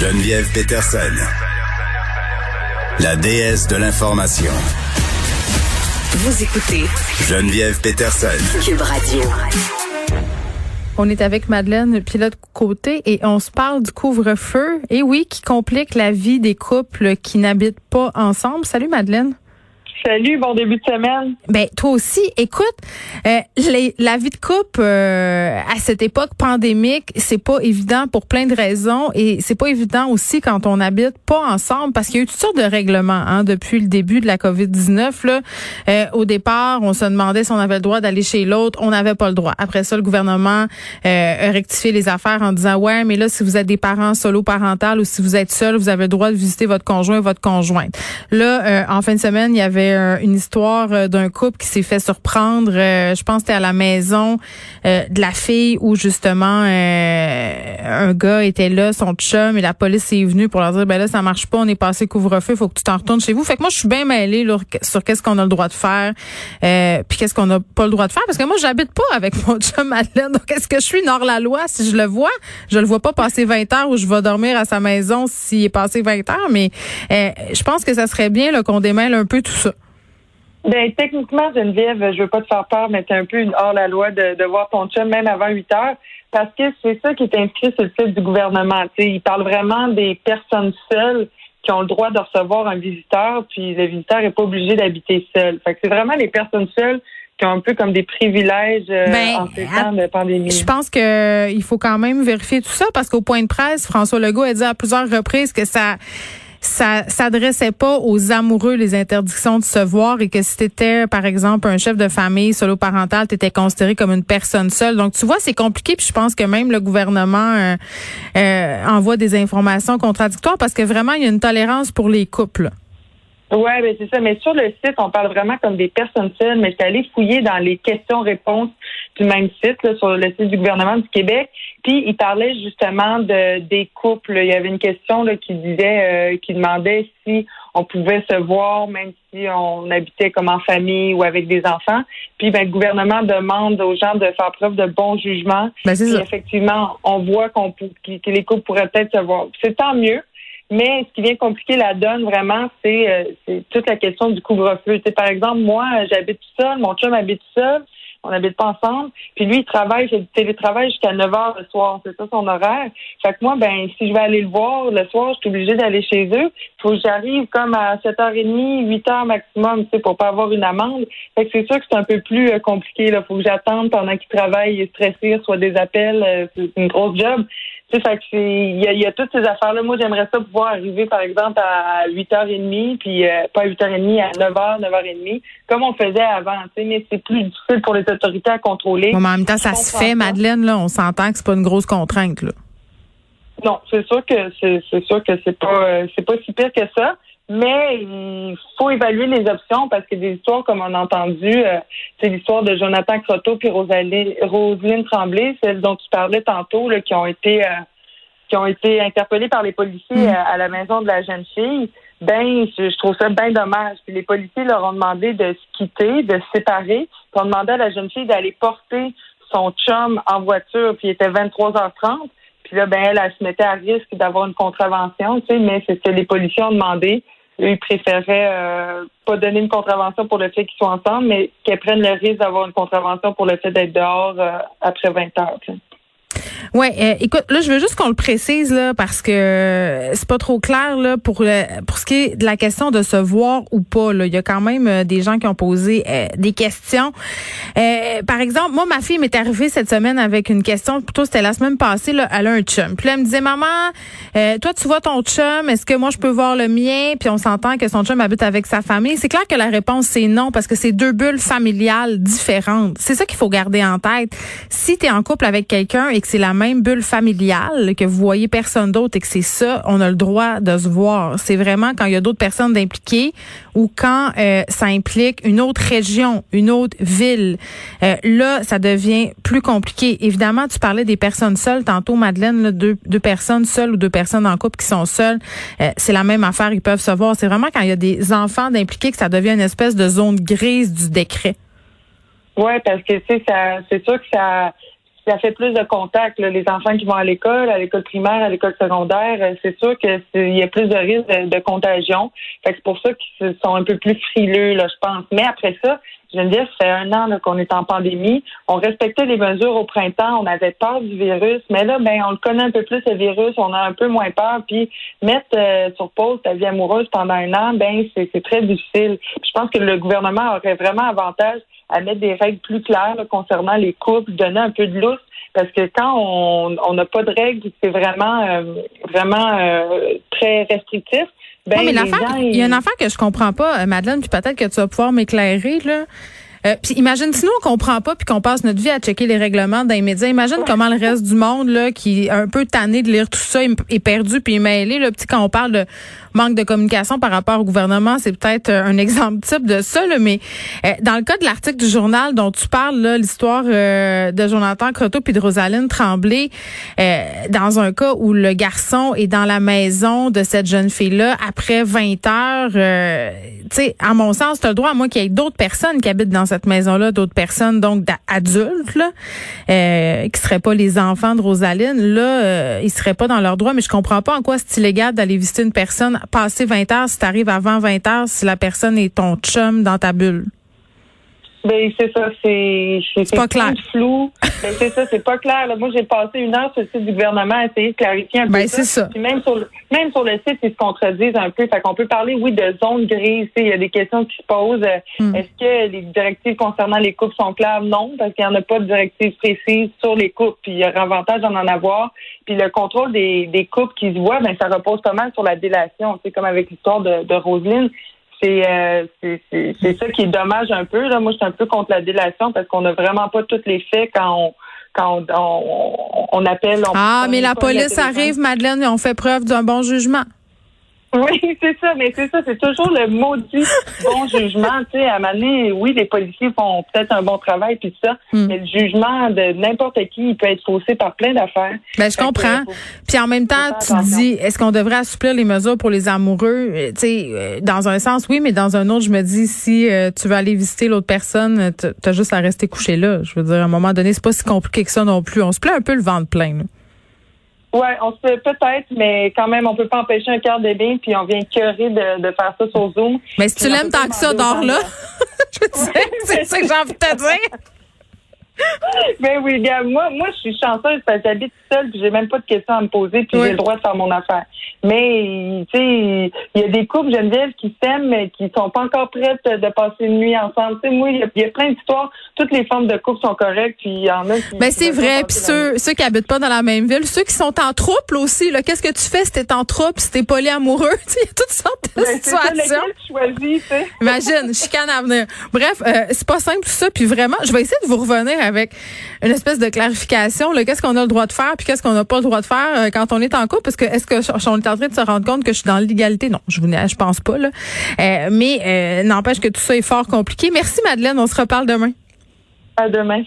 Geneviève Peterson, la déesse de l'information. Vous écoutez Geneviève Peterson. Cube Radio. On est avec Madeleine Pilote Côté et on se parle du couvre-feu. Et oui, qui complique la vie des couples qui n'habitent pas ensemble. Salut Madeleine. Salut, bon début de semaine. Ben toi aussi, écoute, euh, les, la vie de couple euh, à cette époque pandémique, c'est pas évident pour plein de raisons et c'est pas évident aussi quand on habite pas ensemble parce qu'il y a eu toutes sortes de règlements hein, depuis le début de la Covid-19 là. Euh, au départ, on se demandait si on avait le droit d'aller chez l'autre, on n'avait pas le droit. Après ça, le gouvernement euh, a rectifié les affaires en disant ouais, mais là si vous êtes des parents solo parentales ou si vous êtes seul, vous avez le droit de visiter votre conjoint votre conjointe. Là, en fin de semaine, il y avait une histoire euh, d'un couple qui s'est fait surprendre. Euh, je pense que c'était à la maison euh, de la fille où justement un gars était là, son chum, et la police est venue pour leur dire ben là ça marche pas, on est passé couvre-feu, faut que tu t'en retournes chez vous. Fait que moi je suis bien mêlée sur qu'est-ce qu'on a le droit de faire, puis qu'est-ce qu'on n'a pas le droit de faire parce que moi j'habite pas avec mon chum Madeleine. Donc est-ce que je suis hors la loi? Si je le vois Je le vois pas passer 20 heures où je vais dormir à sa maison s'il est passé 20 heures, mais je pense que ça serait bien qu'on démêle un peu tout ça. Ben, techniquement, Geneviève, je veux pas te faire peur, mais c'est un peu une hors la loi de, de voir ton chum même avant 8 heures. Parce que c'est ça qui est inscrit sur le site du gouvernement. sais, il parle vraiment des personnes seules qui ont le droit de recevoir un visiteur, puis le visiteur n'est pas obligé d'habiter seul. Fait que c'est vraiment les personnes seules qui ont un peu comme des privilèges euh, ben, en ces temps de pandémie. Je pense que il faut quand même vérifier tout ça parce qu'au point de presse, François Legault a dit à plusieurs reprises que ça ça s'adressait pas aux amoureux les interdictions de se voir et que si t'étais par exemple un chef de famille solo parental, t'étais considéré comme une personne seule. Donc tu vois, c'est compliqué puis je pense que même le gouvernement euh, euh, envoie des informations contradictoires parce que vraiment il y a une tolérance pour les couples. Oui, ben c'est ça. Mais sur le site, on parle vraiment comme des personnes seules, mais je allée fouiller dans les questions-réponses du même site, sur le site du gouvernement du Québec. Puis il parlait justement de des couples. Il y avait une question là, qui disait, euh, qui demandait si on pouvait se voir même si on habitait comme en famille ou avec des enfants. Puis ben, le gouvernement demande aux gens de faire preuve de bon jugement. Ben, Puis, effectivement, on voit qu'on que les couples pourraient peut-être se voir. C'est tant mieux. Mais ce qui vient compliquer la donne vraiment, c'est euh, toute la question du couvre-feu. par exemple, moi, j'habite seul, mon chum habite seul, on n'habite pas ensemble. Puis lui, il travaille, fait du télétravail jusqu'à 9 heures le soir. C'est ça son horaire. Fait que moi, ben, si je vais aller le voir le soir, je suis obligée d'aller chez eux. Il faut que j'arrive comme à 7h30, 8h maximum, tu sais, pour pas avoir une amende. Fait que c'est sûr que c'est un peu plus euh, compliqué. Il faut que j'attende pendant qu'il travaille, stressé, soit des appels. Euh, c'est une grosse job il y a, toutes ces affaires-là. Moi, j'aimerais ça pouvoir arriver, par exemple, à 8h30, puis euh, pas à 8h30, à 9h, 9h30, comme on faisait avant. Mais c'est plus difficile pour les autorités à contrôler. en même temps, ça se fait, Madeleine, là, on s'entend que c'est pas une grosse contrainte. Là. Non, c'est sûr que c'est, sûr que c'est pas euh, c'est pas si pire que ça. Mais il faut évaluer les options parce que des histoires, comme on a entendu, euh, c'est l'histoire de Jonathan Croteau puis Roselyne, Tremblay, celle dont tu parlais tantôt, là, qui ont été euh, qui ont été interpellés par les policiers mm. euh, à, la maison de la jeune fille. Ben, je, trouve ça bien dommage. Puis les policiers leur ont demandé de se quitter, de se séparer. Puis ont demandé à la jeune fille d'aller porter son chum en voiture. Puis il était 23h30. Puis là, ben, elle, elle se mettait à risque d'avoir une contravention, tu sais, mais c'est ce que les policiers ont demandé ils préféraient euh, pas donner une contravention pour le fait qu'ils soient ensemble, mais qu'elles prennent le risque d'avoir une contravention pour le fait d'être dehors euh, après 20 heures. Ouais, euh, écoute, là, je veux juste qu'on le précise là parce que c'est pas trop clair là pour pour ce qui est de la question de se voir ou pas. Là, il y a quand même euh, des gens qui ont posé euh, des questions. par exemple, moi, ma fille m'est arrivée cette semaine avec une question. Plutôt, c'était la semaine passée. Là, elle a un chum. Puis là, elle me disait, maman, toi, tu vois ton chum. Est-ce que moi, je peux voir le mien? Puis on s'entend que son chum habite avec sa famille. C'est clair que la réponse c'est non parce que c'est deux bulles familiales différentes. C'est ça qu'il faut garder en tête. Si tu es en couple avec quelqu'un et que c'est la même bulle familiale, que vous voyez personne d'autre et que c'est ça, on a le droit de se voir. C'est vraiment quand il y a d'autres personnes impliquées ou quand euh, ça implique une autre région, une autre ville. Euh, là, ça devient plus compliqué. Évidemment, tu parlais des personnes seules tantôt, Madeleine, deux, deux personnes seules ou deux personnes en couple qui sont seules. Euh, c'est la même affaire, ils peuvent se voir. C'est vraiment quand il y a des enfants d'impliqués que ça devient une espèce de zone grise du décret. Oui, parce que tu sais, c'est sûr que ça ça fait plus de contacts. Les enfants qui vont à l'école, à l'école primaire, à l'école secondaire, euh, c'est sûr que il y a plus de risques de, de contagion. Fait que c'est pour ça qu'ils sont un peu plus frileux, là, je pense. Mais après ça, Geneviève, ça fait un an qu'on est en pandémie. On respectait les mesures au printemps, on avait peur du virus, mais là, ben, on le connaît un peu plus le virus, on a un peu moins peur. Puis mettre euh, sur pause ta vie amoureuse pendant un an, ben c'est très difficile. Je pense que le gouvernement aurait vraiment avantage à mettre des règles plus claires là, concernant les couples, donner un peu de lousse. Parce que quand on on n'a pas de règles, c'est vraiment euh, vraiment euh, très restrictif. Ben, Non, mais gens, il y a une affaire que je comprends pas, euh, Madeleine, puis peut-être que tu vas pouvoir m'éclairer, là. Euh, puis imagine si nous on comprend pas puis qu'on passe notre vie à checker les règlements dans les médias. Imagine comment le reste du monde là qui est un peu tanné de lire tout ça est perdu puis est mêlé. Petit quand on parle de manque de communication par rapport au gouvernement, c'est peut-être euh, un exemple type de ça. Mais euh, dans le cas de l'article du journal dont tu parles là, l'histoire euh, de Jonathan Croteau puis de Rosaline Tremblay, dans un cas où le garçon est dans la maison de cette jeune fille là après 20 heures, tu sais, à mon sens, tu as le droit à moi qu'il y ait d'autres personnes qui habitent dans cette maison-là, d'autres personnes donc d'a- adultes là, euh, qui seraient pas les enfants de Rosaline. Là, euh, ils seraient pas dans leur droit, mais je comprends pas en quoi c'est illégal d'aller visiter une personne passer 20 heures si tu arrives avant 20 heures si la personne est ton chum dans ta bulle. Ben, c'est ça, c'est c'est pas clair. flou. Ben, c'est ça, c'est pas clair. là. Moi, j'ai passé une heure sur le site du gouvernement à essayer de clarifier un peu Ben, c'est ça. Puis même sur le même sur le site, ils se contredisent un peu. Fait qu'on peut parler, oui, de zone grise. Il y a des questions qui se posent. Hmm. Est-ce que les directives concernant les coupes sont claires? Non, parce qu'il n'y en a pas de directives précises sur les coupes. Puis il y a avantage d'en en avoir. Puis le contrôle des, des coupes qui se voient, ben ça repose pas mal sur la délation. C'est comme avec l'histoire de, de Roselyne. C'est euh, c'est ça qui est dommage un peu. Là. Moi, je suis un peu contre la délation parce qu'on n'a vraiment pas tous les faits quand on quand on, on, on appelle. on- Ah, mais la police arrive, Madeleine, et on fait preuve d'un bon jugement. Oui, c'est ça, mais c'est ça, c'est toujours le maudit bon jugement. Tu sais, à donné, oui, les policiers font peut-être un bon travail, puis ça, Hmm. mais le jugement de n'importe qui, il peut être faussé par plein d'affaires. Ben, je Fait comprends. Puis en même temps, tu attention. dis, est-ce qu'on devrait assouplir les mesures pour les amoureux? Euh, Tu sais, euh, dans un sens, oui, mais dans un autre, je me dis, si euh, tu veux aller visiter l'autre personne, t'as- t'as juste à rester couché là. Je veux dire, à un moment donné, c'est pas si compliqué que ça non plus. On se plaît un peu le ventre plein. là. Ouais, on se fait peut-être, mais quand même, on peut pas empêcher un quart de bien, puis on vient cœurer de, de faire ça sur Zoom. Mais si tu l'aimes peut tant que ça, dors là. je veux dire, c'est ça que j'ai envie de te dire. Ben oui, moi, moi, je suis chanceuse parce que j'habite seule, puis j'ai même pas de questions à me poser, puis Oui. j'ai le droit de faire mon affaire. Mais, tu sais, il y a des couples Geneviève qui s'aiment, mais qui sont pas encore prêtes de passer une nuit ensemble. Tu sais, moi, il y, a- il y a plein d'histoires. Toutes les formes de couple sont correctes, puis il y en a qui. Ben c'est vrai. Puis ceux, ceux qui habitent pas dans la même ville, ceux qui sont en trouble aussi, là, qu'est-ce que tu fais si t'es en trouble, si t'es polyamoureux? Tu sais, Il y a toutes sortes de Ben, situations. tu choisis, tu sais? Imagine, chicane à venir. Bref, euh, c'est pas simple tout ça. Puis vraiment, je vais essayer de vous revenir avec une espèce de clarification. Qu'est-ce qu'on a le droit de faire, puis qu'est-ce qu'on n'a pas le droit de faire euh, quand on est en couple? Parce que est-ce que on est en train de se rendre compte que je suis dans l'illégalité? Non, je vous je pense pas. Là. Euh, mais euh, n'empêche que tout ça est fort compliqué. Merci Madeleine, on se reparle demain. À demain.